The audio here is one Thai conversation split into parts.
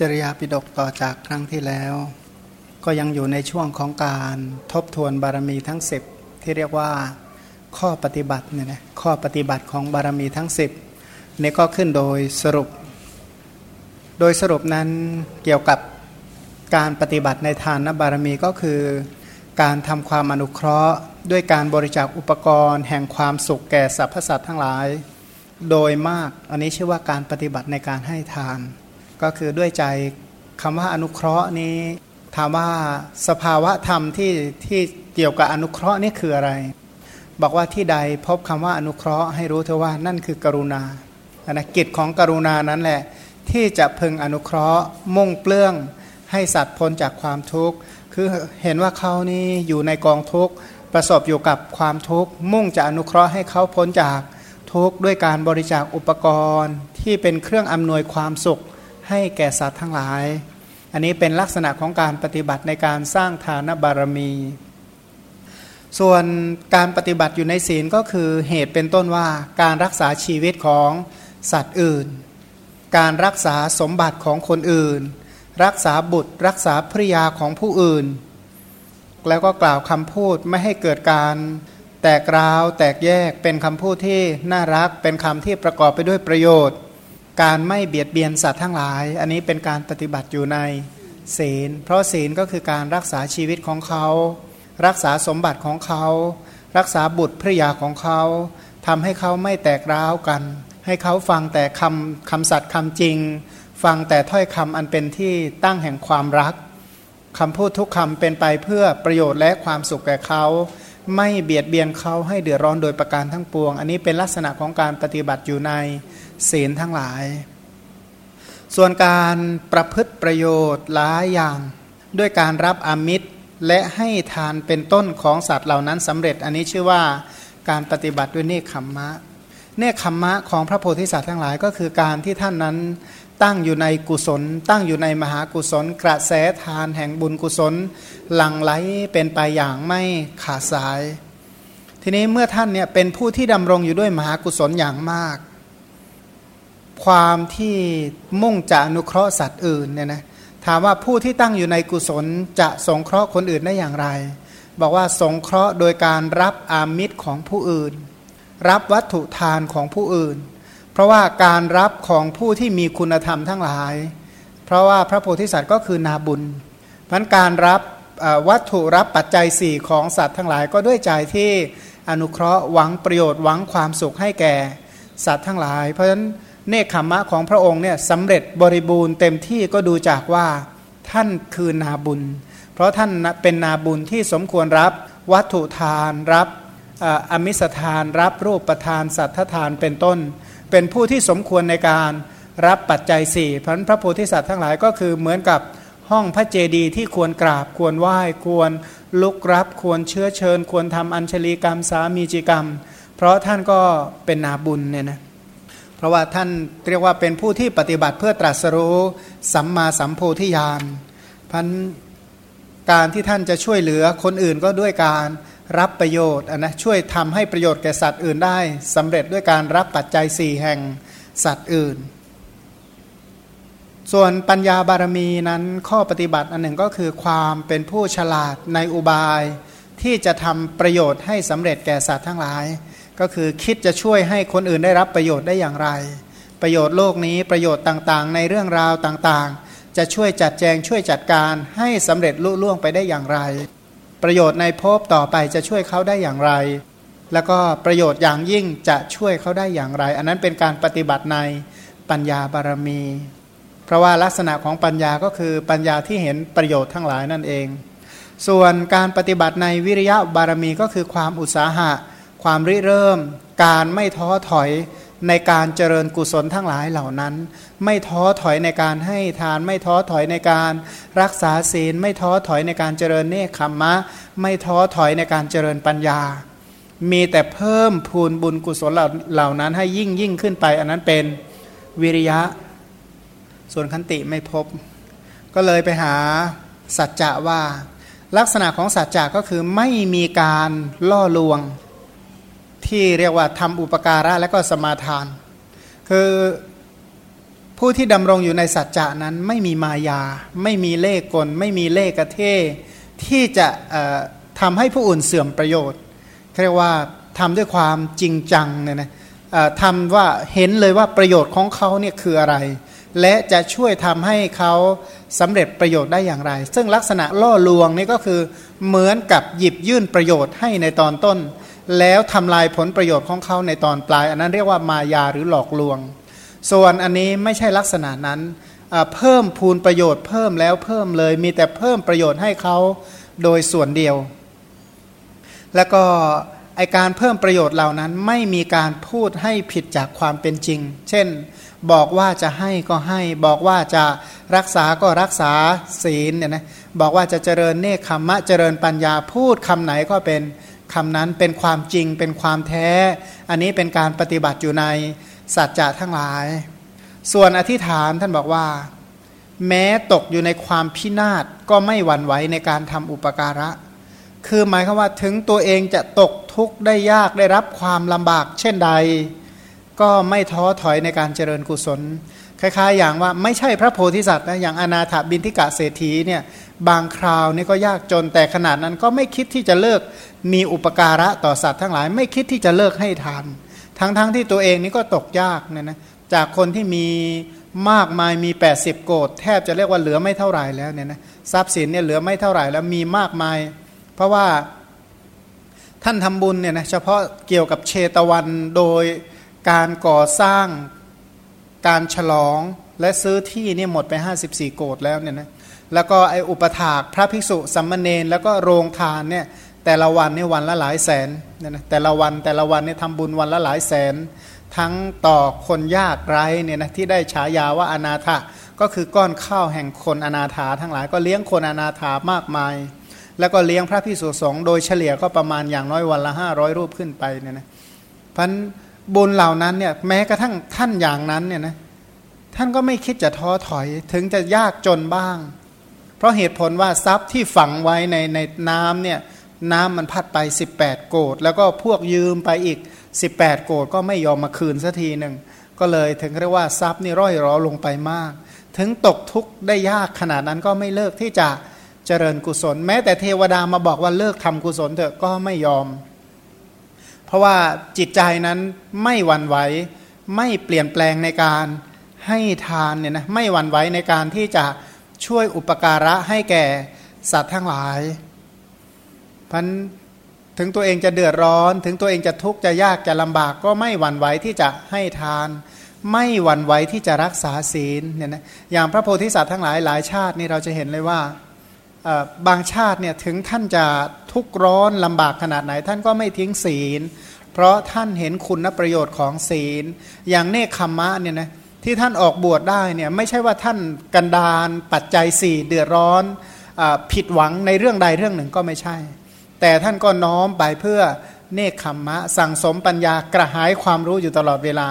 จริยาปิดกต่อจากครั้งที่แล้ว ก็ยังอยู่ในช่วงของการทบทวนบารมีทั้ง 10 ที่เรียกว่าข้อปฏิบัติเนี่ยนะข้อปฏิบัติของบารมีทั้ง 10นี่ก็ขึ้นโดยสรุป โดยสรุปนั้นเกี่ยวกับการปฏิบัติในทานนบารมีก็คือ การทำความอนุเคราะห์ ด้วยการบริจาคอุปกรณ์ แห่งความสุขแก่สรรพสัตว์ทั้งหลาย โดยมากอันนี้ชื่อว่าการปฏิบัติในการให้ทาน ก็คือด้วยใจคำว่าอนุเคราะห์นี้ถามว่าสภาวะธรรมที่ที่เกี่ยวกับอนุเคราะห์นี่คืออะไร บอกว่าที่ใดพบคำว่าอนุเคราะห์ให้รู้เถอะว่านั่นคือกรุณานะกิจของกรุณานั้นแหละ ที่จะพึงอนุเคราะห์ มุ่งเปลื้องให้สัตว์พ้นจากความทุกข์คือเห็นว่าเขานี่อยู่ในกองทุกข์ประสบอยู่กับความทุกข์มุ่งจะอนุเคราะห์ให้เขาพ้นจากทุกข์ด้วยการบริจาคอุปกรณ์ที่เป็นเครื่องอำนวยความสุข ให้แก่สัตว์ทั้งหลาย อันนี้เป็นลักษณะของการปฏิบัติในการสร้างฐานบารมี ส่วนการปฏิบัติอยู่ในศีลก็คือเหตุเป็นต้นว่าการรักษาชีวิตของสัตว์อื่น การรักษาสมบัติของคนอื่น รักษาบุตรรักษาภริยาของผู้อื่น แล้วก็กล่าวคำพูดไม่ให้เกิดการแตกราวแตกแยกเป็นคำพูดที่น่ารักเป็นคำที่ประกอบไปด้วยประโยชน์ การไม่เบียดเบียนสัตว์ทั้งหลาย อันนี้เป็นการปฏิบัติอยู่ในศีล เพราะศีลก็คือการรักษาชีวิตของเขา รักษาสมบัติของเขา รักษาบุตรภริยาของเขาทำให้เขาไม่แตกร้าวกัน ให้เขาฟังแต่คำคำสัตย์คำจริง ฟังแต่ถ้อยคำอันเป็นที่ตั้งแห่งความรักคำพูดทุกคำเป็นไปเพื่อประโยชน์และความสุขแก่เขา ไม่เบียดเบียนเขาให้เดือดร้อนโดยประการทั้งปวง อันนี้เป็นลักษณะของการปฏิบัติอยู่ในศีลทั้งหลาย ส่วนการประพฤติประโยชน์หลายอย่าง ด้วยการรับอมิตรและให้ทานเป็นต้นของสัตว์เหล่านั้นสำเร็จ อันนี้ชื่อว่าการปฏิบัติด้วยเนคขมมะ เนคขมมะของพระโพธิสัตว์ทั้งหลายก็คือการที่ท่านนั้น ตั้งอยู่ในกุศล ตั้งอยู่ในมหากุศล กระแสทานแห่งบุญกุศล หลั่งไหลเป็นไปอย่างไม่ขาดสาย ทีนี้เมื่อท่านเนี่ยเป็นผู้ที่ดำรงอยู่ด้วยมหากุศลอย่างมาก ความที่มุ่งจะอนุเคราะห์สัตว์อื่นเนี่ยนะถามว่าผู้ที่ตั้งอยู่ในกุศลจะสงเคราะห์คนอื่นได้อย่างไร บอกว่าสงเคราะห์โดยการรับอามิตรของผู้อื่น รับวัตถุทานของผู้อื่น เพราะว่าการรับของผู้ที่มีคุณธรรมทั้งหลาย เพราะว่าพระโพธิสัตว์ก็คือนาบุญพันการรับวัตถุรับปัจจัยสี่ของสัตว์ทั้งหลายก็ด้วยใจที่อนุเคราะห์หวังประโยชน์หวังความสุขให้แก่สัตว์ทั้งหลาย เพราะฉะนั้นเนคขมะของพระองค์เนี่ยสำเร็จบริบูรณ์เต็มที่ก็ดูจากว่าท่านคือนาบุญ เพราะท่านเป็นนาบุญที่สมควรรับวัตถุทานรับอมิสทาน รับรูปประทานสัทธทานเป็นต้น เป็นผู้ที่สมควรในการรับปัจจัยสี่พันพระโพธิสัตว์ทั้งหลายก็คือเหมือนกับห้องพระเจดีย์ที่ควรกราบควรไหว้ควรลุกรับควรเชื้อเชิญ ควรทำอัญชลีกรรมสามีจิกรรม เพราะท่านก็เป็นนาบุญเนี่ยนะเพราะว่าท่านเรียกว่าเป็นผู้ที่ปฏิบัติเพื่อตรัสรู้สัมมาสัมโพธิญาณพันการที่ท่านจะช่วยเหลือคนอื่นก็ด้วยการ รับประโยชน์นะช่วยทำให้ประโยชน์แก่สัตว์อื่นได้สำเร็จด้วยการรับปัจจัยสี่แห่งสัตว์อื่น ส่วนปัญญาบารมีนั้นข้อปฏิบัติอันหนึ่งก็คือความเป็นผู้ฉลาดในอุบาย ที่จะทำประโยชน์ให้สำเร็จแก่สัตว์ทั้งหลาย ก็คือคิดจะช่วยให้คนอื่นได้รับประโยชน์ได้อย่างไร ประโยชน์โลกนี้ประโยชน์ต่างๆ ในเรื่องราวต่างๆ จะช่วยจัดแจงช่วยจัดการให้สำเร็จลุล่วงไปได้อย่างไร ประโยชน์ในภพต่อไปจะช่วยเขาได้อย่างไร แล้วก็ประโยชน์อย่างยิ่งจะช่วยเขาได้อย่างไร อันนั้นเป็นการปฏิบัติในปัญญาบารมี เพราะว่าลักษณะของปัญญาก็คือปัญญาที่เห็นประโยชน์ทั้งหลายนั่นเอง ส่วนการปฏิบัติในวิริยะบารมีก็คือความอุตสาหะ ความริเริ่ม การไม่ท้อถอย ในการเจริญกุศลทั้งหลายเหล่านั้น ไม่ท้อถอยในการให้ทาน ไม่ท้อถอยในการรักษาศีล ไม่ท้อถอยในการเจริญเนคขมมะ ไม่ท้อถอยในการเจริญปัญญา มีแต่เพิ่มพูนบุญกุศลเหล่านั้นให้ยิ่งยิ่งขึ้นไป อันนั้นเป็นวิริยะ ส่วนคันติไม่พบ ก็เลยไปหาสัจจะว่า ลักษณะของสัจจะก็คือไม่มีการล่อลวง ที่เรียกว่าทำอุปการะและก็สมาทาน คือผู้ที่ดำรงอยู่ในสัจจะนั้นไม่มีมายา ไม่มีเล่กล ไม่มีเล่กระเทที่จะทำให้ผู้อื่นเสื่อมประโยชน์เรียกว่าทำด้วยความจริงจังเนี่ยนะทำว่าเห็นเลยว่าประโยชน์ของเขาเนี่ยคืออะไร และจะช่วยทำให้เขาสำเร็จประโยชน์ได้อย่างไร ซึ่งลักษณะล่อลวงนี่ก็คือเหมือนกับหยิบยื่นประโยชน์ให้ในตอนต้น แล้วทำลายผลประโยชน์ของเขาในตอนปลาย อันนั้นเรียกว่ามายาหรือหลอกลวง ส่วนอันนี้ไม่ใช่ลักษณะนั้น เพิ่มพูนประโยชน์เพิ่มแล้วเพิ่มเลย มีแต่เพิ่มประโยชน์ให้เขาโดยส่วนเดียว แล้วก็ไอการเพิ่มประโยชน์เหล่านั้นไม่มีการพูดให้ผิดจากความเป็นจริง เช่น บอกว่าจะให้ก็ให้ บอกว่าจะรักษาก็รักษาศีลเนี่ยนะ บอกว่าจะเจริญเนคขมมะเจริญปัญญาพูดคำไหนก็เป็น คำนั้นเป็นความจริงเป็นความแท้ อันนี้เป็นการปฏิบัติอยู่ในสัจจะทั้งหลาย ส่วนอธิษฐานท่านบอกว่า แม้ตกอยู่ในความพินาศก็ไม่หวั่นไหวในการทำอุปการะ คือหมายความว่าถึงตัวเองจะตกทุกข์ได้ยากได้รับความลำบากเช่นใด ก็ไม่ท้อถอยในการเจริญกุศล คล้ายๆ อย่างว่าไม่ใช่พระโพธิสัตว์นะอย่างอนาถบินทิกะเศรษฐีเนี่ยบางคราวนี่ก็ยากจนแต่ขนาดนั้นก็ไม่คิดที่จะเลิกมีอุปการะต่อสัตว์ทั้งหลาย ไม่คิดที่จะเลิกให้ทานทั้งๆทที่ตัวเองนี่ก็ตกยากเนี่ยนะจากคนที่มีมากมายมี 80 โกดแทบจะเรียกว่าเหลือไม่เท่าไหร่แล้วเนี่ยนะทรัพย์สินเนี่ยเหลือไม่เท่าไหร่แล้วมีมากมาย เพราะว่าท่านทำบุญเนี่ยนะเฉพาะเกี่ยวกับเชตวันโดยการก่อสร้าง การฉลองและซื้อที่นี่หมดไป 54 โกดแล้วเนี่ยนะแล้วก็ไออุปถากพระภิกษุสัมมาเนนแล้วก็โรงทานเนี่ยแต่ละวันนี่วันละหลายแสนเนี่ยนะแต่ละวันแต่ละวันนี่ทำบุญวันละหลายแสน ทั้งต่อคนยากไร้เนี่ยนะที่ได้ฉายาว่าอนาถะก็คือก้อนข้าวแห่งคนอนาถาทั้งหลายก็เลี้ยงคนอนาถามากมาย แล้วก็เลี้ยงพระพิสุสงฆ์โดยเฉลี่ยก็ประมาณอย่างน้อยวันละห้าร้อยรูปขึ้นไปเนี่ยนะพัน บุญเหล่านั้นเนี่ยแม้กระทั่งท่านอย่างนั้นเนี่ยนะท่านก็ไม่คิดจะท้อถอยถึงจะยากจนบ้าง เพราะเหตุผลว่าทรัพย์ที่ฝังไว้ในในน้ำเนี่ยน้ำมันพัดไป 18 โกดแล้วก็พวกยืมไปอีก 18 โกดก็ไม่ยอมมาคืนสักทีหนึ่งก็เลยถึงเรียกว่าทรัพย์นี่ร่อยรอลงไปมาก ถึงตกทุกข์ได้ยากขนาดนั้นก็ไม่เลิกที่จะเจริญกุศล แม้แต่เทวดามาบอกว่าเลิกทำกุศลเถอะก็ไม่ยอม เพราะว่าจิตใจนั้นไม่หวั่นไหวไม่เปลี่ยนแปลงในการให้ทานเนี่ยนะไม่หวั่นไหวในการที่จะช่วยอุปการะให้แก่สัตว์ทั้งหลายพันถึงตัวเองจะเดือดร้อน ถึงตัวเองจะทุกข์จะยากจะลำบาก ก็ไม่หวั่นไหวที่จะให้ทาน ไม่หวั่นไหวที่จะรักษาศีลเนี่ยนะอย่างพระโพธิสัตว์ทั้งหลายหลายชาตินี่เราจะเห็นเลยว่า บางชาติเนี่ยถึงท่านจะทุกข์ร้อนลำบากขนาดไหน ท่านก็ไม่ทิ้งศีล เพราะท่านเห็นคุณประโยชน์ของศีล อย่างเนคขมมะเนี่ยนะที่ท่านออกบวชได้เนี่ยไม่ใช่ว่าท่านกันดานปัจจัยสี่เดือดร้อนอผิดหวังในเรื่องใดเรื่องหนึ่งก็ไม่ใช่ แต่ท่านก็น้อมไปเพื่อเนคขมมะ สั่งสมปัญญากระหายความรู้อยู่ตลอดเวลา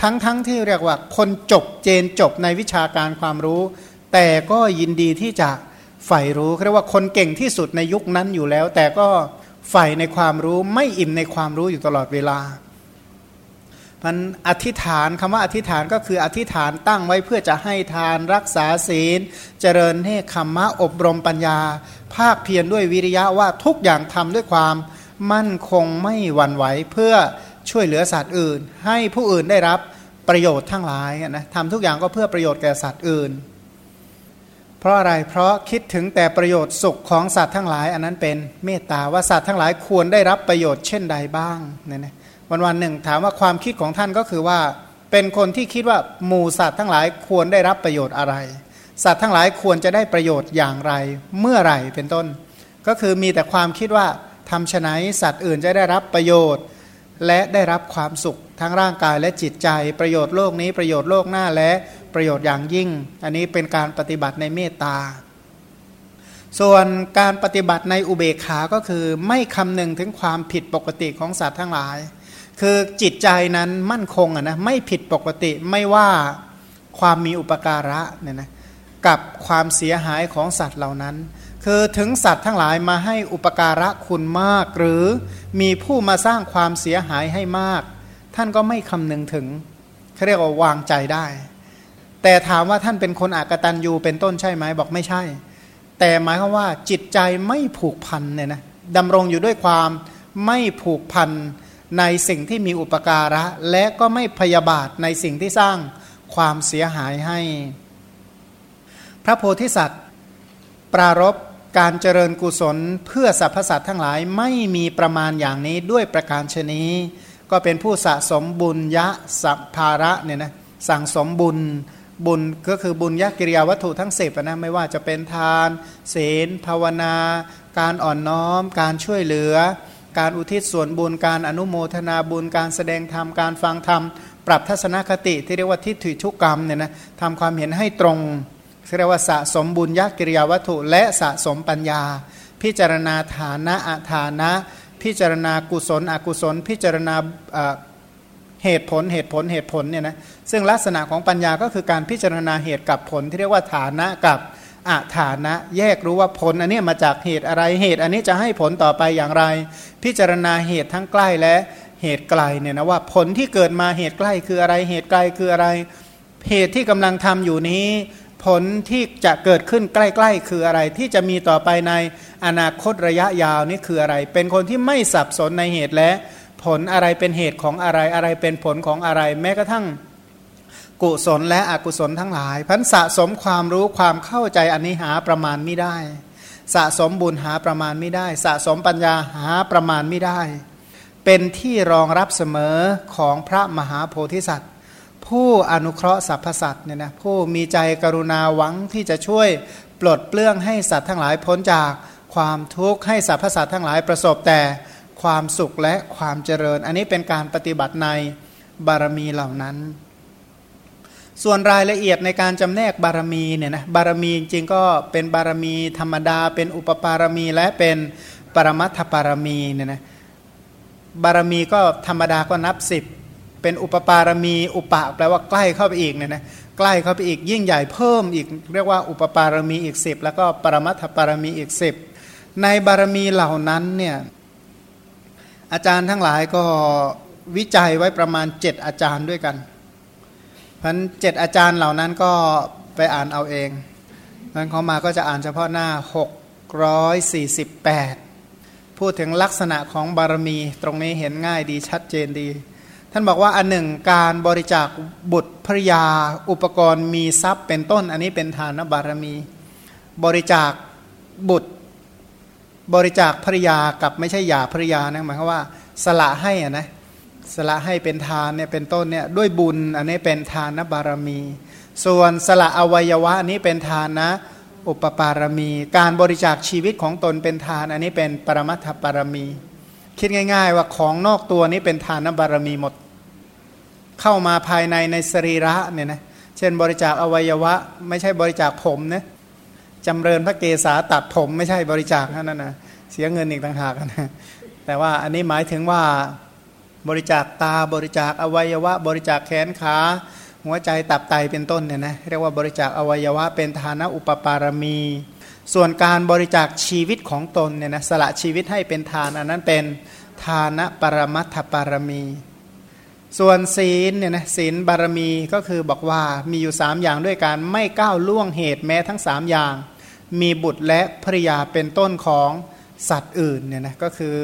ทั้งทั้งที่เรียกว่าคนจบเจนจบในวิชาการความรู้ แต่ก็ยินดีที่จะ ใฝ่รู้เรียกว่าคนเก่งที่สุดในยุคนั้นอยู่แล้ว แต่ก็ใฝ่ในความรู้ไม่อิ่มในความรู้อยู่ตลอดเวลามันอธิษฐานคำว่าอธิษฐานก็คืออธิษฐานตั้งไว้เพื่อจะให้ทานรักษาศีล เจริญเนคขมมะอบรมปัญญา ภาคเพียรด้วยวิริยะว่าทุกอย่างทำด้วยความมั่นคงไม่หวั่นไหวเพื่อช่วยเหลือสัตว์อื่น ให้ผู้อื่นได้รับประโยชน์ทั้งหลายนะทำทุกอย่างก็เพื่อประโยชน์แก่สัตว์อื่น เพราะอะไร เพราะคิดถึงแต่ประโยชน์สุขของสัตว์ทั้งหลาย อันนั้นเป็นเมตตาว่าสัตว์ทั้งหลายควรได้รับประโยชน์เช่นใดบ้างเนี่ยนะวันวันหนึ่งถามว่าความคิดของท่านก็คือว่า เป็นคนที่คิดว่าหมู่สัตว์ทั้งหลายควรได้รับประโยชน์อะไร สัตว์ทั้งหลายควรจะได้ประโยชน์อย่างไร เมื่อไหร่เป็นต้น ก็คือมีแต่ความคิดว่าทำไฉนสัตว์อื่นจะได้รับประโยชน์ และได้รับความสุข ทั้งร่างกายและจิตใจประโยชน์โลกนี้ประโยชน์โลกหน้าและประโยชน์อย่างยิ่ง อันนี้เป็นการปฏิบัติในเมตตา ส่วนการปฏิบัติในอุเบกขาก็คือไม่คำนึงถึงความผิดปกติของสัตว์ทั้งหลาย คือจิตใจนั้นมั่นคงอะนะไม่ผิดปกติไม่ว่าความมีอุปการะเนี่ยนะกับความเสียหายของสัตว์เหล่านั้น คือถึงสัตว์ทั้งหลายมาให้อุปการะคุณมาก หรือมีผู้มาสร้างความเสียหายให้มาก ท่านก็ไม่คำนึงถึงเขาเรียกว่าวางใจได้ แต่ถามว่าท่านเป็นคนอากตันยูเป็นต้นใช่ไหมบอกไม่ใช่ แต่หมายความว่าจิตใจไม่ผูกพันเนี่ยนะดำรงอยู่ด้วยความไม่ผูกพันในสิ่งที่มีอุปการะ และก็ไม่พยาบาทในสิ่งที่สร้างความเสียหายให้ พระโพธิสัตว์ ปรารบการเจริญกุศลเพื่อสรรพสัตว์ทั้งหลายไม่มีประมาณอย่างนี้ด้วยประการชนี ก็เป็นผู้สะสมบุญยะสัพภาระเนี่ยนะสั่งสมบุญบุญก็คือบุญยกิริยาวัตถุทั้งสิบนะไม่ว่าจะเป็นทาน ศีล ภาวนา การอ่อนน้อม การช่วยเหลือ การอุทิศส่วนบุญการอนุโมทนาบุญการแสดงธรรมการฟังธรรม ปรับทัศนคติที่เรียกว่าทิฏฐิชุกกรรมเนี่ยนะทำความเห็นให้ตรงเรียกว่าสะสมบุญยกิริยาวัตถุ และสะสมปัญญา พิจารณาฐานะอาฐานะ พิจารณากุศล อกุศล พิจารณาเหตุผลเหตุผลเหตุผลเนี่ยนะซึ่งลักษณะของปัญญาก็คือการพิจารณาเหตุกับผลที่เรียกว่าฐานะกับอาฐานะแยกรู้ว่าผลอันนี้มาจากเหตุอะไรเหตุ อันนี้จะให้ผลต่อไปอย่างไร พิจารณาเหตุทั้งใกล้และเหตุไกลเนี่ยนะว่าผลที่เกิดมาเหตุใกล้คืออะไรเหตุไกลคืออะไรเหตุที่กำลังทำอยู่นี้ ผลที่จะเกิดขึ้นใกล้ๆ คืออะไรที่จะมีต่อไปในอนาคตระยะยาวนี่คืออะไร เป็นคนที่ไม่สับสนในเหตุและผลอะไรเป็นเหตุของอะไรอะไรเป็นผลของอะไร แม้กระทั่งกุศลและอกุศลทั้งหลาย พันสะสมความรู้ความเข้าใจอันนี้หาประมาณไม่ได้ สะสมบุญหาประมาณไม่ได้ สะสมปัญญาหาประมาณไม่ได้ เป็นที่รองรับเสมอของพระมหาโพธิสัตว์ ผู้อนุเคราะห์สรรพสัตว์เนี่ยนะผู้มีใจกรุณาหวังที่จะช่วยปลดเปลื้องให้สัตว์ทั้งหลายพ้นจากความทุกข์ให้สรรพสัตว์ทั้งหลายประสบแต่ความสุขและความเจริญ อันนี้เป็นการปฏิบัติในบารมีเหล่านั้น ส่วนรายละเอียดในการจำแนกบารมีเนี่ยนะบารมีจริงก็เป็นบารมีธรรมดา เป็นอุปปารมีและเป็นปรมัตถปารมีเนี่ยนะบารมีก็ธรรมดาก็นับสิบ เป็นอุปปารมี อุปะแปลว่าใกล้เข้าไปอีกเนี่ยนะใกล้เข้าไปอีกยิ่งใหญ่เพิ่มอีก เรียกว่าอุปปารมีอีกสิบแล้วก็ปรมัตถปารมีอีกสิบในบารมีเหล่านั้นเนี่ยอาจารย์ทั้งหลายก็วิจัยไว้ประมาณเจ็ดอาจารย์ด้วยกันพันเจ็ดอาจารย์เหล่านั้นก็ไปอ่านเอาเองนั้นเขามาก็จะอ่านเฉพาะหน้า 648 พูดถึงลักษณะของบารมีตรงนี้เห็นง่ายดีชัดเจนดี ท่านบอกว่าอันหนึ่งการบริจาคบุตรภรยา อุปกรณ์มีทรัพย์เป็นต้น อันนี้เป็นทานบารมี บริจาคบุตร บริจาคภรยากับไม่ใช่หย่าภรยานะหมายความว่าสละให้อะนะสละให้เป็นทานเนี่ยเป็นต้นเนี่ยด้วยบุญอันนี้เป็นทานบารมี ส่วนสละอวัยวะอันนี้เป็นทานนะอุปปารมี การบริจาคชีวิตของตนเป็นทานอันนี้เป็นปรมัตถบารมี คิดง่าย ๆ ว่าของนอกตัวนี้เป็นทานบารมีหมด เข้ามาภายในในสรีระเนี่ยนะเช่นบริจาคอวัยวะ ไม่ใช่บริจาคผมนะจำเริญพระเกศาตัดผมไม่ใช่บริจาคนั่นนะเสียเงินอีกต่างหากนะแต่ว่าอันนี้หมายถึงว่าบริจาคตาบริจาคอวัยวะ บริจาคแขนขาหัวใจตับไตเป็นต้นเนี่ยนะเรียกว่าบริจาคอวัยวะเป็นฐานะอุปปารมี ส่วนการบริจาคชีวิตของตนเนี่ยนะสละชีวิตให้เป็นทาน อันนั้นเป็นทานะปรมัตถปารมี ส่วนศีลเนี่ยนะศีลบารมีก็คือบอกว่ามีอยู่สามอย่างด้วยการไม่ก้าวล่วงเหตุแม้ทั้งสามอย่าง มีบุตรและภริยาเป็นต้นของสัตว์อื่นเนี่ยนะก็คือ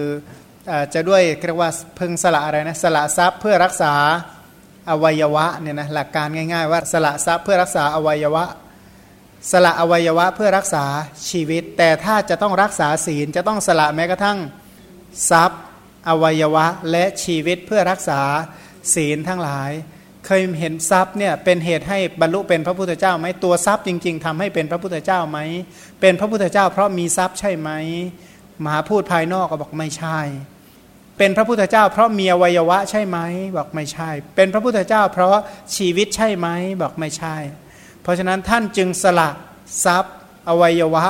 จะด้วยเรียกว่าพึงสละอะไรนะสละทรัพย์เพื่อรักษาอวัยวะเนี่ยนะหลักการง่าย ๆ ว่าสละทรัพย์เพื่อรักษาอวัยวะ สละอวัยวะเพื่อรักษาชีวิต แต่ถ้าจะต้องรักษาศีลจะต้องสละแม้กระทั่งทรัพย์ อวัยวะและชีวิตเพื่อรักษาศีลทั้งหลาย เคยเห็นทรัพย์เนี่ยเป็นเหตุให้บรรลุเป็นพระพุทธเจ้าไหมตัวทรัพย์จริง ๆทำให้เป็นพระพุทธเจ้าไหมเป็นพระพุทธเจ้า เพราะมีทรัพย์ใช่ไหมมหาพูดภายนอกก็บอกไม่ใช่ เป็นพระพุทธเจ้า เพราะมีอวัยวะใช่ไหมบอกไม่ใช่ เป็นพระพุทธเจ้า เพราะชีวิตใช่ไหมบอกไม่ใช่ เพราะฉะนั้นท่านจึงสละทรัพย์ อวัยวะ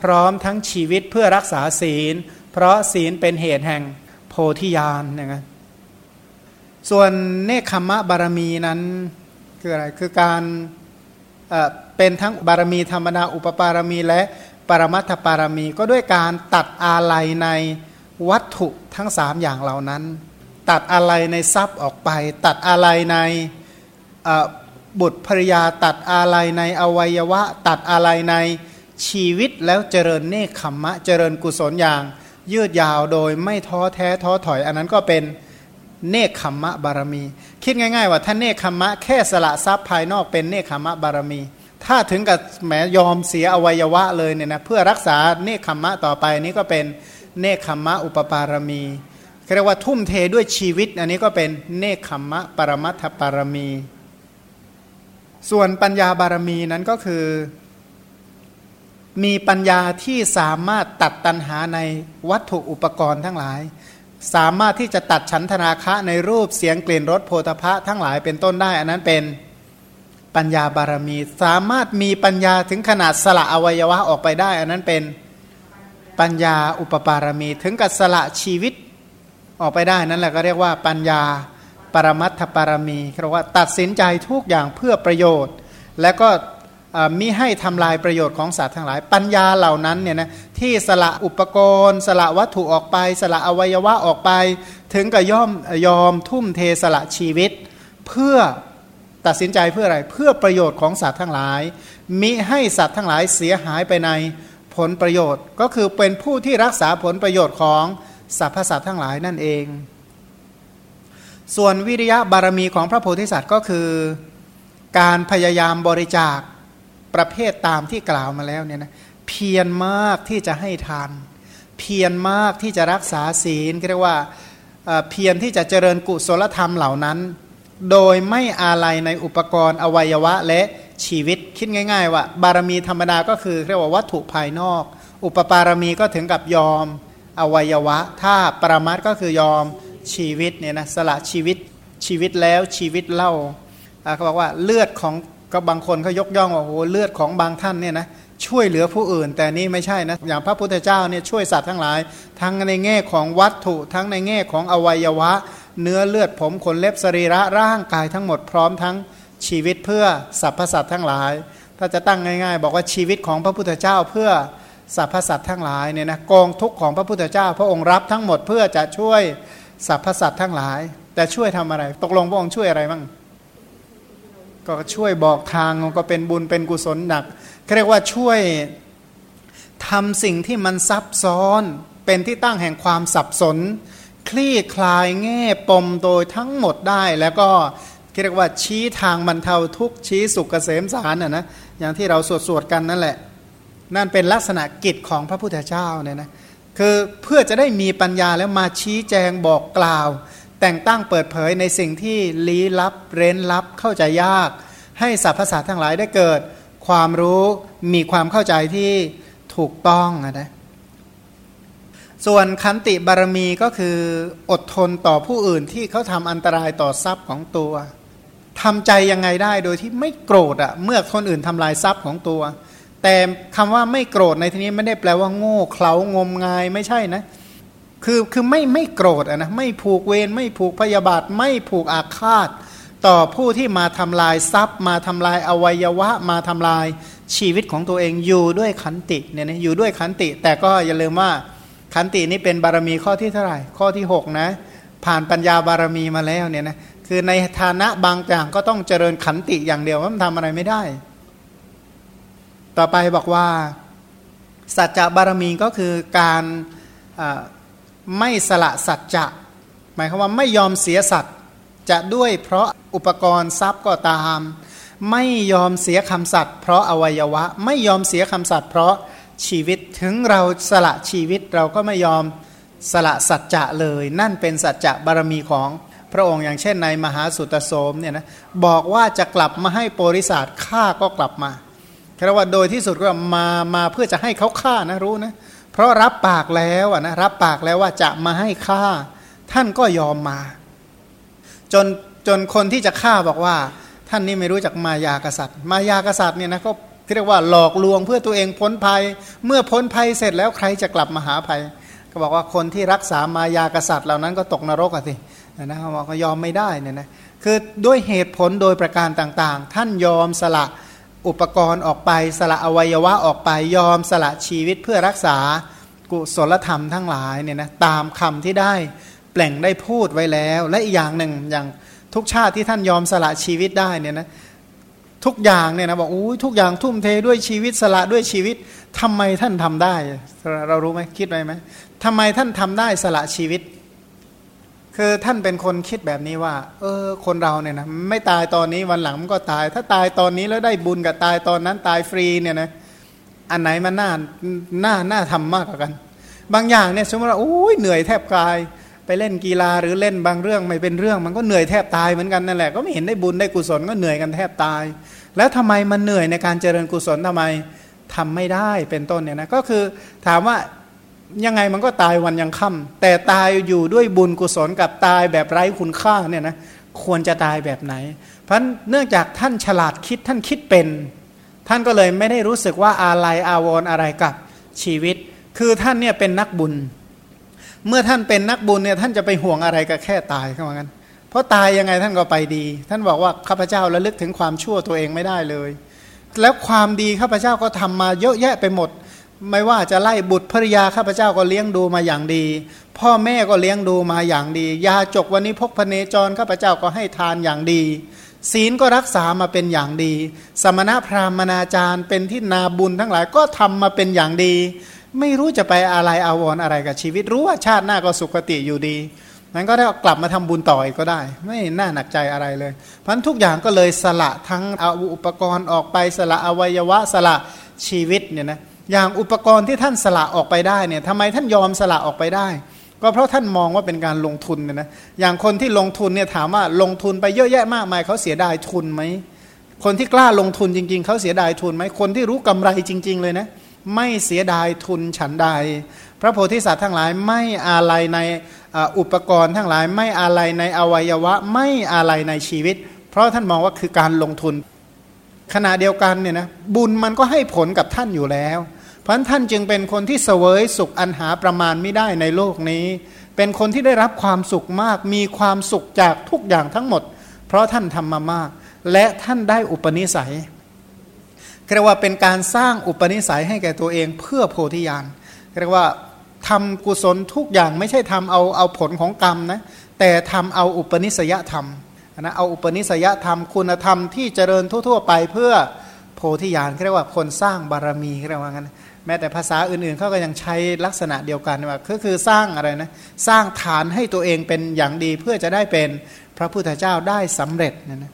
พร้อมทั้งชีวิตเพื่อรักษาศีล เพราะศีลเป็นเหตุแห่งโพธิญาณนะส่วนเนคขมะบารมีนั้นคืออะไรคือการเป็นทั้งบารมีธรรมนาอุปปารมีและปรมัตถปารมี ก็ด้วยการตัดอาลัยในวัตถุทั้งสามอย่างเหล่านั้น ตัดอาลัยในทรัพย์ออกไป ตัดอาลัยใน บุตรภรยาตัดอะไรในอวัยวะ ตัดอะไรในชีวิตแล้วเจริญเนคขมมะ เจริญกุศลอย่าง ยืดยาวโดยไม่ท้อแท้ท้อถอย อันนั้นก็เป็นเนคขมมะบารมี คิดง่าย ๆ ว่าถ้าเนคขมมะแค่สละทรัพย์ภายนอกเป็นเนคขมมะบารมี ถ้าถึงกับแหมยอมเสียอวัยวะเลยเนี่ยนะเพื่อรักษาเนคขมมะต่อไปนี้ก็เป็นเนคขมมะอุปปารมีเรียกว่าทุ่มเทด้วยชีวิต อันนี้ก็เป็นเนคขมมะปรมัตถปารมี ส่วนปัญญาบารมีนั้นก็คือ มีปัญญาที่สามารถตัดตัณหาในวัตถุอุปกรณ์ทั้งหลาย สามารถที่จะตัดฉันทนาคะในรูปเสียงกลิ่นรสโพธพะทั้งหลายเป็นต้นได้ อันนั้นเป็นปัญญาบารมี สามารถมีปัญญาถึงขนาดสละอวัยวะออกไปได้ อันนั้นเป็นปัญญาอุปปารมี ถึงกับสละชีวิตออกไปได้นั่นแหละก็เรียกว่าปัญญา ปรมัตถปารมีเรียกว่าตัดสินใจทุกอย่างเพื่อประโยชน์ และก็มิให้ทำลายประโยชน์ของสัตว์ทั้งหลาย ปัญญาเหล่านั้นเนี่ยนะที่สละอุปกรณ์ สละวัตถุออกไป สละอวัยวะออกไป ถึงกับย่อมยอมทุ่มเทสละชีวิต เพื่อตัดสินใจเพื่ออะไรเพื่อประโยชน์ของสัตว์ทั้งหลาย มิให้สัตว์ทั้งหลายเสียหายไปในผลประโยชน์ ก็คือเป็นผู้ที่รักษาผลประโยชน์ของสรรพสัตว์ทั้งหลายนั่นเอง ส่วนวิริยะบารมีของพระโพธิสัตว์ก็คือ การพยายามบริจาคประเภทตามที่กล่าวมาแล้วเนี่ยนะเพียรมากที่จะให้ทาน เพียรมากที่จะรักษาศีลเรียกว่าเพียรที่จะเจริญกุศลธรรมเหล่านั้น โดยไม่อาลัยในอุปกรณ์อวัยวะและชีวิตคิดง่าย ๆ ว่า บารมีธรรมดาก็คือเรียกว่าวัตถุภายนอก อุปปารมีก็ถึงกับยอมอวัยวะ ถ้าปรมัตก็คือยอม ชีวิตเนี่ยนะสละชีวิตชีวิตแล้วชีวิตเล่าเขาบอกว่าเลือดของก็บางคนเขายกย่องว่าโอ้เลือดของบางท่านเนี่ยนะช่วยเหลือผู้อื่น แต่นี่ไม่ใช่นะอย่างพระพุทธเจ้าเนี่ยช่วยสัตว์ทั้งหลาย ทั้งในแง่ของวัตถุ ทั้งในแง่ของอวัยวะ เนื้อเลือดผมขนเล็บสรีระร่างกายทั้งหมดพร้อมทั้งชีวิตเพื่อสรรพสัตว์ทั้งหลาย ถ้าจะตั้งง่าย ๆ บอกว่าชีวิตของพระพุทธเจ้าเพื่อสรรพสัตว์ทั้งหลายเนี่ยนะกองทุกข์ของพระพุทธเจ้า พระองค์รับทั้งหมดเพื่อจะช่วย สรรพสัตว์ทั้งหลาย แต่ช่วยทำอะไร ตกลงพระองค์ช่วยอะไรบ้างก็ช่วยบอกทางก็เป็นบุญเป็นกุศลหนักเรียกว่าช่วยทำสิ่งที่มันซับซ้อนเป็นที่ตั้งแห่งความสับสน คลี่คลายแง่ปมโดยทั้งหมดได้แล้วก็เรียกว่าชี้ทางบรรเทาทุกชี้สุขเกษมสารน่ะนะอย่างที่เราสวดสวดกันนั่นแหละ นั่นเป็นลักษณะกิจของพระพุทธเจ้าเนี่ยนะ คือเพื่อจะได้มีปัญญาแล้วมาชี้แจงบอกกล่าว แต่งตั้งเปิดเผยในสิ่งที่ลี้ลับเร้นลับเข้าใจยาก ให้สรรพสัตว์ทั้งหลายได้เกิด ความรู้มีความเข้าใจที่ถูกต้องนะส่วนคันติบารมีก็คืออดทนต่อผู้อื่นที่เขาทำอันตรายต่อทรัพย์ของตัวทำใจยังไงได้โดยที่ไม่โกรธอะเมื่อคนอื่นทำลายทรัพย์ของตัว แต่คำว่าไม่โกรธในที่นี้ไม่ได้แปลว่าโง่เขลางมงายไม่ใช่นะคือคือไม่ไม่โกรธนะ ไม่ผูกเวรไม่ผูกพยาบาท ไม่ผูกอาฆาต ต่อผู้ที่มาทำลายทรัพย์ มาทำลายอวัยวะ มาทำลายชีวิตของตัวเองอยู่ด้วยขันติเนี่ยนะอยู่ด้วยขันติ แต่ก็อย่าลืมว่าขันตินี้เป็นบารมีข้อที่เท่าไหร่ ข้อที่ 6 นะ ผ่านปัญญาบารมีมาแล้วเนี่ยนะคือในฐานะบางอย่างก็ต้องเจริญขันติอย่างเดียวว่ามันทำอะไรไม่ได้ ต่อไปบอกว่า สัจจะบารมีก็คือการไม่สละสัจจะหมายความว่าไม่ยอมเสียสัตว์จะด้วยเพราะอุปกรณ์ทรัพย์ก็ตาม ไม่ยอมเสียคำสัตว์เพราะอวัยวะไม่ยอมเสียคำสัตว์เพราะชีวิตถึงเราสละชีวิตเราก็ไม่ยอมสละสัจจะเลย นั่นเป็นสัจจะบารมีของพระองค์อย่างเช่นในมหาสุตโสมเนี่ยนะบอกว่าจะกลับมาให้โปริศาสฆ่าก็กลับมา แค่ว่าโดยที่สุดก็มามาเพื่อจะให้เขาฆ่านะรู้นะเพราะรับปากแล้วอะนะรับปากแล้วว่าจะมาให้ฆ่า ท่านก็ยอมมา จนจนคนที่จะฆ่าบอกว่า ท่านนี่ไม่รู้จักมายากษัตริย์ มายากษัตริย์เนี่ยนะก็เรียกว่าหลอกลวงเพื่อตัวเองพ้นภัย เมื่อพ้นภัยเสร็จแล้วใครจะกลับมาหาภัย ก็บอกว่าคนที่รักษามายากษัตริย์เหล่านั้นก็ตกนรกอะสินะเขาบอกก็ยอมไม่ได้เนี่ยนะคือด้วยเหตุผลโดยประการต่างๆ ท่านยอมสละ อุปกรณ์ออกไปสละอวัยวะออกไปยอมสละชีวิตเพื่อรักษากุศลธรรมทั้งหลายเนี่ยนะตามคำที่ได้แปล่งได้พูดไว้แล้ว และอีกอย่างหนึ่งอย่างทุกชาติที่ท่านยอมสละชีวิตได้เนี่ยนะทุกอย่างเนี่ยนะบอกอู้ทุกอย่างทุ่มเทด้วยชีวิตสละด้วยชีวิตทำไมท่านทำได้ เรารู้ไหมคิดไหมไหมทำไมท่านทำได้สละชีวิต คือท่านเป็นคนคิดแบบนี้ว่า เออ คนเราเนี่ยนะไม่ตายตอนนี้วันหลังมันก็ตาย ถ้าตายตอนนี้แล้วได้บุญกับตายตอนนั้นตายฟรีเนี่ยนะอันไหนมันน่าน่าน่าทำมากกว่ากัน บางอย่างเนี่ยสมมติว่าโอ้ยเหนื่อยแทบกายไปเล่นกีฬาหรือเล่นบางเรื่องไม่เป็นเรื่องมันก็เหนื่อยแทบตายเหมือนกันนั่นแหละก็ไม่เห็นได้บุญได้กุศลก็เหนื่อยกันแทบตาย แล้วทำไมมันเหนื่อยในการเจริญกุศลทำไมทำไม่ได้เป็นต้นเนี่ยนะก็คือถามว่า ยังไงมันก็ตายวันยังค่ำแต่ตายอยู่ด้วยบุญกุศลกับตายแบบไร้คุณค่าเนี่ยนะควรจะตายแบบไหน เพราะเนื่องจากท่านฉลาดคิดท่านคิดเป็น ท่านก็เลยไม่ได้รู้สึกว่าอะไรอาวรออะไรกับชีวิต คือท่านเนี่ยเป็นนักบุญ เมื่อท่านเป็นนักบุญเนี่ยท่านจะไปห่วงอะไรก็แค่ตายเข้ามากันเพราะตายยังไงท่านก็ไปดี ท่านบอกว่าข้าพเจ้าระลึกถึงความชั่วตัวเองไม่ได้เลย แล้วความดีข้าพเจ้าก็ทำมาเยอะแยะไปหมด ไม่ว่าจะไล่บุตรภริยาข้าพเจ้าก็เลี้ยงดูมาอย่างดี พ่อแม่ก็เลี้ยงดูมาอย่างดี ยาจกวันนี้พกพเนจรข้าพเจ้าก็ให้ทานอย่างดี ศีลก็รักษามาเป็นอย่างดี สมณะพราหมณาจารย์ เป็นที่นาบุญทั้งหลายก็ทำมาเป็นอย่างดี ไม่รู้จะไปอะไรอาวรออะไรกับชีวิต รู้ว่าชาติหน้าก็สุขติอยู่ดีนั้นก็ได้กลับมาทำบุญต่ออีกก็ได้ ไม่น่าหนักใจอะไรเลยเพราะทุกอย่างก็เลยสละทั้งอุปกรณ์ออกไปสละอวัยวะสละชีวิตเนี่ยนะ อย่างอุปกรณ์ที่ท่านสละออกไปได้เนี่ยทำไมท่านยอมสละออกไปได้ ก็เพราะท่านมองว่าเป็นการลงทุนเนี่ยนะอย่างคนที่ลงทุนเนี่ยถามว่าลงทุนไปเยอะแยะมากมายเขาเสียดายทุนไหมคนที่กล้าลงทุนจริง ๆเขาเสียดายทุนไหมคนที่รู้กำไรจริง ๆ เลยนะไม่เสียดายทุนฉันใด พระโพธิสัตว์ทั้งหลายไม่อะไรในอุปกรณ์ทั้งหลาย ไม่อะไรในอวัยวะ ไม่อะไรในชีวิต เพราะท่านมองว่าคือการลงทุน ขณะเดียวกันเนี่ยนะบุญมันก็ให้ผลกับท่านอยู่แล้ว พราะท่านจึงเป็นคนที่เสวยสุขอันหาประมาณไม่ได้ในโลกนี้ เป็นคนที่ได้รับความสุขมาก มีความสุขจากทุกอย่างทั้งหมด เพราะท่านทำมามาก และท่านได้อุปนิสัยเรียกว่าเป็นการสร้างอุปนิสัยให้แก่ตัวเองเพื่อโพธิญาณเรียกว่าทำกุศลทุกอย่างไม่ใช่ทำเอาเอาผลของกรรมนะแต่ทำเอาอุปนิสัยธรรมนะเอาอุปนิสัยธรรมคุณธรรมที่เจริญทั่ว ๆ ไปเพื่อโพธิญาณเรียกว่าคนสร้างบารมีเรียกว่างั้น แม้แต่ภาษาอื่นๆเขาก็ยังใช้ลักษณะเดียวกันว่าก็คือสร้างอะไรนะสร้างฐานให้ตัวเองเป็นอย่างดีเพื่อจะได้เป็นพระพุทธเจ้าได้สำเร็จนะนะ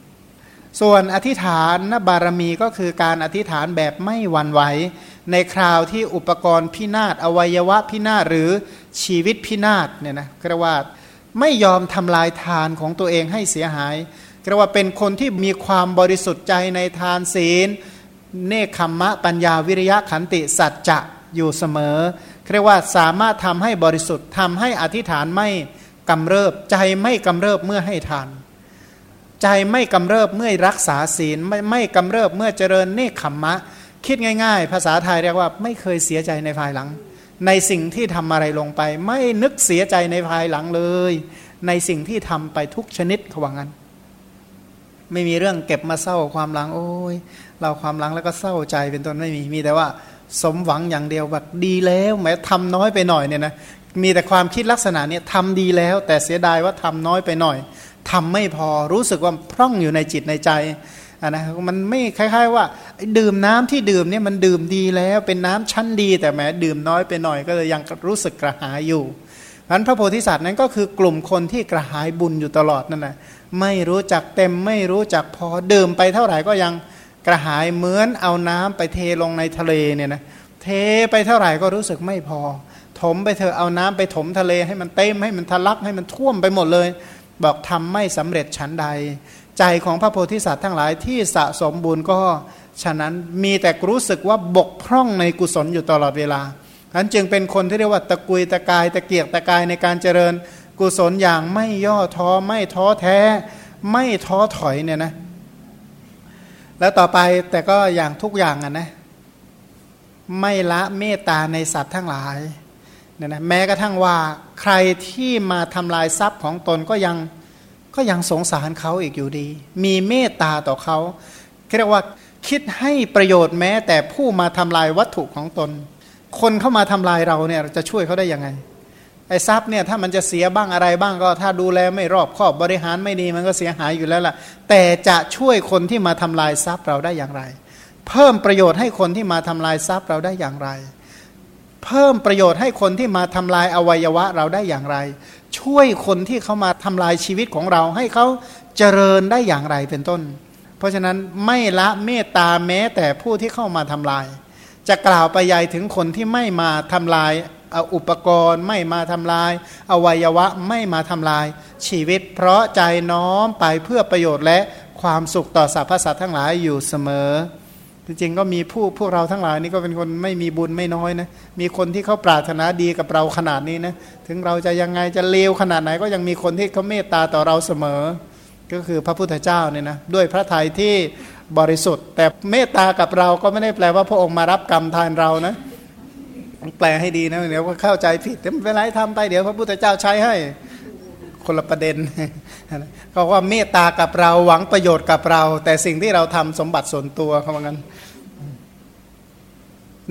ส่วนอธิษฐานนบารมีก็คือการอธิษฐานแบบไม่หวั่นไหว ในคราวที่อุปกรณ์พินาศอวัยวะพินาศหรือชีวิตพินาศเนี่ยนะกระว่าไม่ยอมทำลายทานของตัวเองให้เสียหายกระว่าเป็นคนที่มีความบริสุทธิ์ใจในทานศีล เนคขมมะปัญญาวิริยะขันติสัจจะอยู่เสมอเรียกว่าสามารถทำให้บริสุทธิ์ทำให้อธิษฐานไม่กำเริบ ใจไม่กำเริบเมื่อให้ทาน ใจไม่กำเริบเมื่อรักษาศีลไม่ไม่กำเริบเมื่อเจริญเนคขมมะ คิดง่าย ๆ ภาษาไทยเรียกว่าไม่เคยเสียใจในภายหลัง ในสิ่งที่ทำอะไรลงไป ไม่นึกเสียใจในภายหลังเลย ในสิ่งที่ทำไปทุกชนิดขวังนั้น ไม่มีเรื่องเก็บมาเศร้าความหลังโอ้ยเราความหลังแล้วก็เศร้าใจเป็นต้นไม่มีมีแต่ว่าสมหวังอย่างเดียวแบบดีแล้วแม้ทำน้อยไปหน่อยเนี่ยนะมีแต่ความคิดลักษณะเนี้ทำดีแล้ว แต่เสียดายว่าทำน้อยไปหน่อยทำไม่พอรู้สึกว่าพร่องอยู่ในจิตในใจนนะมันไม่คล้ายๆ ว่าดื่มน้ำที่ดื่มเนี่ยมันดื่มดีแล้วเป็นน้ำชั้นดี แต่แม้ดื่มน้อยไปหน่อยก็เลยยังรู้สึกกระหายอยู่ พันพระโพธิสัตว์นั้นก็คือกลุ่มคนที่กระหายบุญอยู่ตลอดนั่นแหละไม่รู้จักเต็มไม่รู้จักพอดื่มไปเท่าไหร่ก็ยังกระหายเหมือนเอาน้ำไปเทลงในทะเลเนี่ยนะเทไปเท่าไหร่ก็รู้สึกไม่พอ ถมไปเถอะเอาน้ำไปถมทะเลให้มันเต็มให้มันทะลักให้มันท่วมไปหมดเลย บอกทำไม่สำเร็จชั้นใด ใจของพระโพธิสัตว์ทั้งหลายที่สะสมบุญก็ฉะนั้นมีแต่รู้สึกว่าบกพร่องในกุศลอยู่ตลอดเวลา นั้นจึงเป็นคนที่เรียกว่าตะกุยตะกายตะเกียกตะกายในการเจริญกุศลอย่างไม่ย่อท้อไม่ท้อแท้ ไม่ท้อถอยเนี่ยนะแล้วต่อไปแต่ก็อย่างทุกอย่างอะนะไม่ละเมตตาในสัตว์ทั้งหลายเนี่ยนะแม้กระทั่งว่าใครที่มาทำลายทรัพย์ของตนก็ยังก็ยังสงสารเขาอีกอยู่ดี มีเมตตาต่อเขาเรียกว่าคิดให้ประโยชน์แม้แต่ผู้มาทำลายวัตถุของตน คนเข้ามาทำลายเราเนี่ยจะช่วยเขาได้ยังไงไอ้ทรัพย์เนี่ยถ้ามันจะเสียบ้างอะไรบ้างก็ ถ้าดูแลไม่รอบคอบบริหารไม่ดีมันก็เสียหายอยู่แล้วล่ะ แต่จะช่วยคนที่มาทำลายทรัพย์เราได้อย่างไร เพิ่มประโยชน์ให้คนที่มาทำลายทรัพย์เราได้อย่างไร เพิ่มประโยชน์ให้คนที่มาทำลายอวัยวะเราได้อย่างไร ช่วยคนที่เขามาทำลายชีวิตของเราให้เขาเจริญได้อย่างไรเป็นต้น เพราะฉะนั้นไม่ละเมตตาแม้แต่ผู้ที่เข้ามาทำลาย จะกล่าวไปยายถึงคนที่ไม่มาทำลายเอาอุปกรณ์ไม่มาทำลาย อวัยวะไม่มาทำลาย ชีวิต เพราะใจน้อมไปเพื่อประโยชน์และความสุขต่อสรรพสัตว์ทั้งหลายอยู่เสมอ จริงๆก็มีผู้พวกเราทั้งหลายนี่ก็เป็นคนไม่มีบุญไม่น้อยนะมีคนที่เขาปรารถนาดีกับเราขนาดนี้นะถึงเราจะยังไงจะเลวขนาดไหนก็ยังมีคนที่เขาเมตตาต่อเราเสมอ ก็คือพระพุทธเจ้าเนี่ยนะด้วยพระทัยที่ บริสุทธิ์ แต่เมตตากับเราก็ไม่ได้แปลว่าพระองค์มารับกรรมแทนเรานะแปลให้ดีนะเดี๋ยวก็เข้าใจผิดไม่เป็นไรทำไปเดี๋ยวพระพุทธเจ้าใช้ให้คนละประเด็นเขาว่าเมตตากับเราหวังประโยชน์กับเรา แต่สิ่งที่เราทำสมบัติส่วนตัวเขาว่างั้น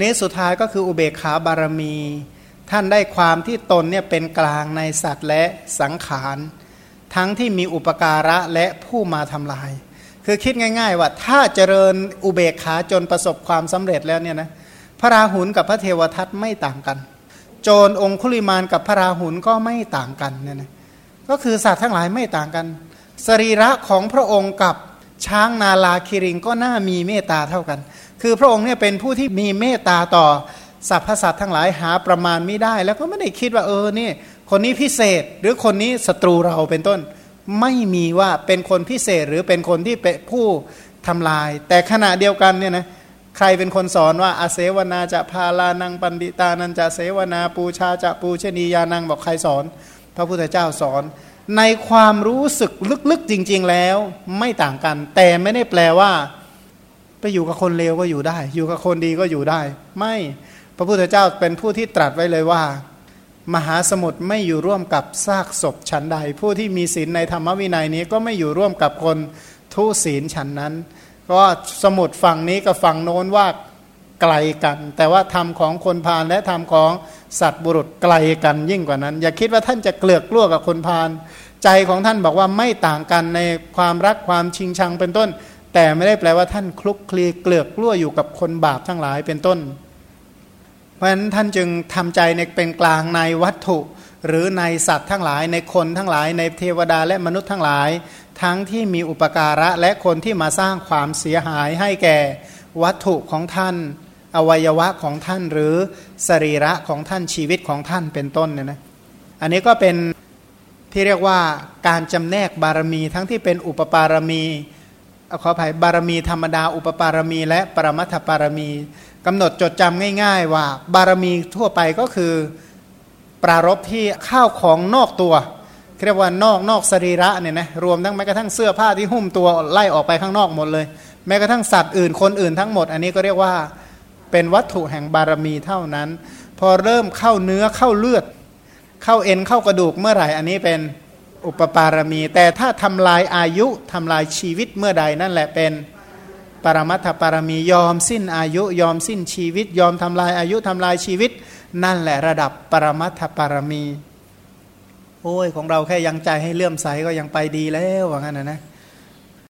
นี้สุดท้ายก็คืออุเบกขาบารมี ท่านได้ความที่ตนเนี่ยเป็นกลางในสัตว์และสังขาร ทั้งที่มีอุปการะและผู้มาทำลาย คือคิดง่าย ๆ ว่าถ้าเจริญอุเบกขาจนประสบความสำเร็จแล้วเนี่ยนะพระราหุลกับพระเทวทัตไม่ต่างกัน โจรองคุลิมานกับพระราหุลก็ไม่ต่างกันเนี่ยนะก็คือสัตว์ทั้งหลายไม่ต่างกัน สรีระของพระองค์กับช้างนาลาคิริงก็น่ามีเมตตาเท่ากัน คือพระองค์เนี่ยเป็นผู้ที่มีเมตตาต่อสรรพสัตว์ทั้งหลายหาประมาณไม่ได้ แล้วก็ไม่ได้คิดว่าเออนี่คนนี้พิเศษ หรือคนนี้ศัตรูเราเป็นต้น ไม่มีว่าเป็นคนพิเศษหรือเป็นคนที่เป็นผู้ทำลาย แต่ขณะเดียวกันเนี่ยนะใครเป็นคนสอนว่าอาเสวนาจะพาลานังปันดิตานันจะเสวนาปูชาจะปูชนียานังบอกใครสอน พระพุทธเจ้าสอน ในความรู้สึกลึกๆจริง ๆแล้วไม่ต่างกัน แต่ไม่ได้แปลว่า ไปอยู่กับคนเลวก็อยู่ได้ อยู่กับคนดีก็อยู่ได้ ไม่พระพุทธเจ้าเป็นผู้ที่ตรัสไว้เลยว่า มหาสมุทรไม่อยู่ร่วมกับซากศพฉันใด ผู้ที่มีศีลในธรรมวินัยนี้ก็ไม่อยู่ร่วมกับคนทุศีลฉันนั้น ก็สมุดฝั่งนี้กับฝั่งโน้นว่าไกลกัน แต่ว่าธรรมของคนพาลและธรรมของสัตว์บุรุษไกลกันยิ่งกว่านั้น อย่าคิดว่าท่านจะเกลือกกลั้วกับคนพาลใจของท่านบอกว่าไม่ต่างกันในความรักความชิงชังเป็นต้น แต่ไม่ได้แปลว่าท่านคลุกคลีเกลือกกลั้วอยู่กับคนบาปทั้งหลายเป็นต้น เพราะฉะนั้นท่านจึงทำใจในเป็นกลางในวัตถุ หรือในสัตว์ทั้งหลายในคนทั้งหลายในเทวดาและมนุษย์ทั้งหลาย ทั้งที่มีอุปการะและคนที่มาสร้างความเสียหายให้แก่วัตถุของท่าน อวัยวะของท่านหรือสรีระของท่านชีวิตของท่านเป็นต้นเนี่ยนะอันนี้ก็เป็นที่เรียกว่าการจำแนกบารมีทั้งที่เป็นอุปปารมีขออภัยบารมีธรรมดา อุปปารมี และปรมัตถปารมี กำหนดจดจำง่าย ๆ ว่าบารมีทั่วไปก็คือปรารบที่ข้าวของนอกตัวเรียกว่านอกนอกสรีระเนี่ยนะรวมทั้งแม้กระทั่งเสื้อผ้าที่หุ้มตัวไล่ออกไปข้างนอกหมดเลย แม้กระทั่งสัตว์อื่นคนอื่นทั้งหมด อันนี้ก็เรียกว่าเป็นวัตถุแห่งบารมีเท่านั้น พอเริ่มเข้าเนื้อเข้าเลือด เข้าเอ็นเข้ากระดูกเมื่อไหร่อันนี้เป็นอุปปารมี แต่ถ้าทำลายอายุทำลายชีวิตเมื่อใดนั่นแหละเป็น ปรมัตถปารมียอมสิ้นอายุยอมสิ้นชีวิต ยอมทำลายอายุทำลายชีวิต นั่นแหละระดับปรมัตถปารมี โอ้ยของเราแค่ยังใจให้เลื่อมใสก็ยังไปดีแล้วว่างั้นนะนะ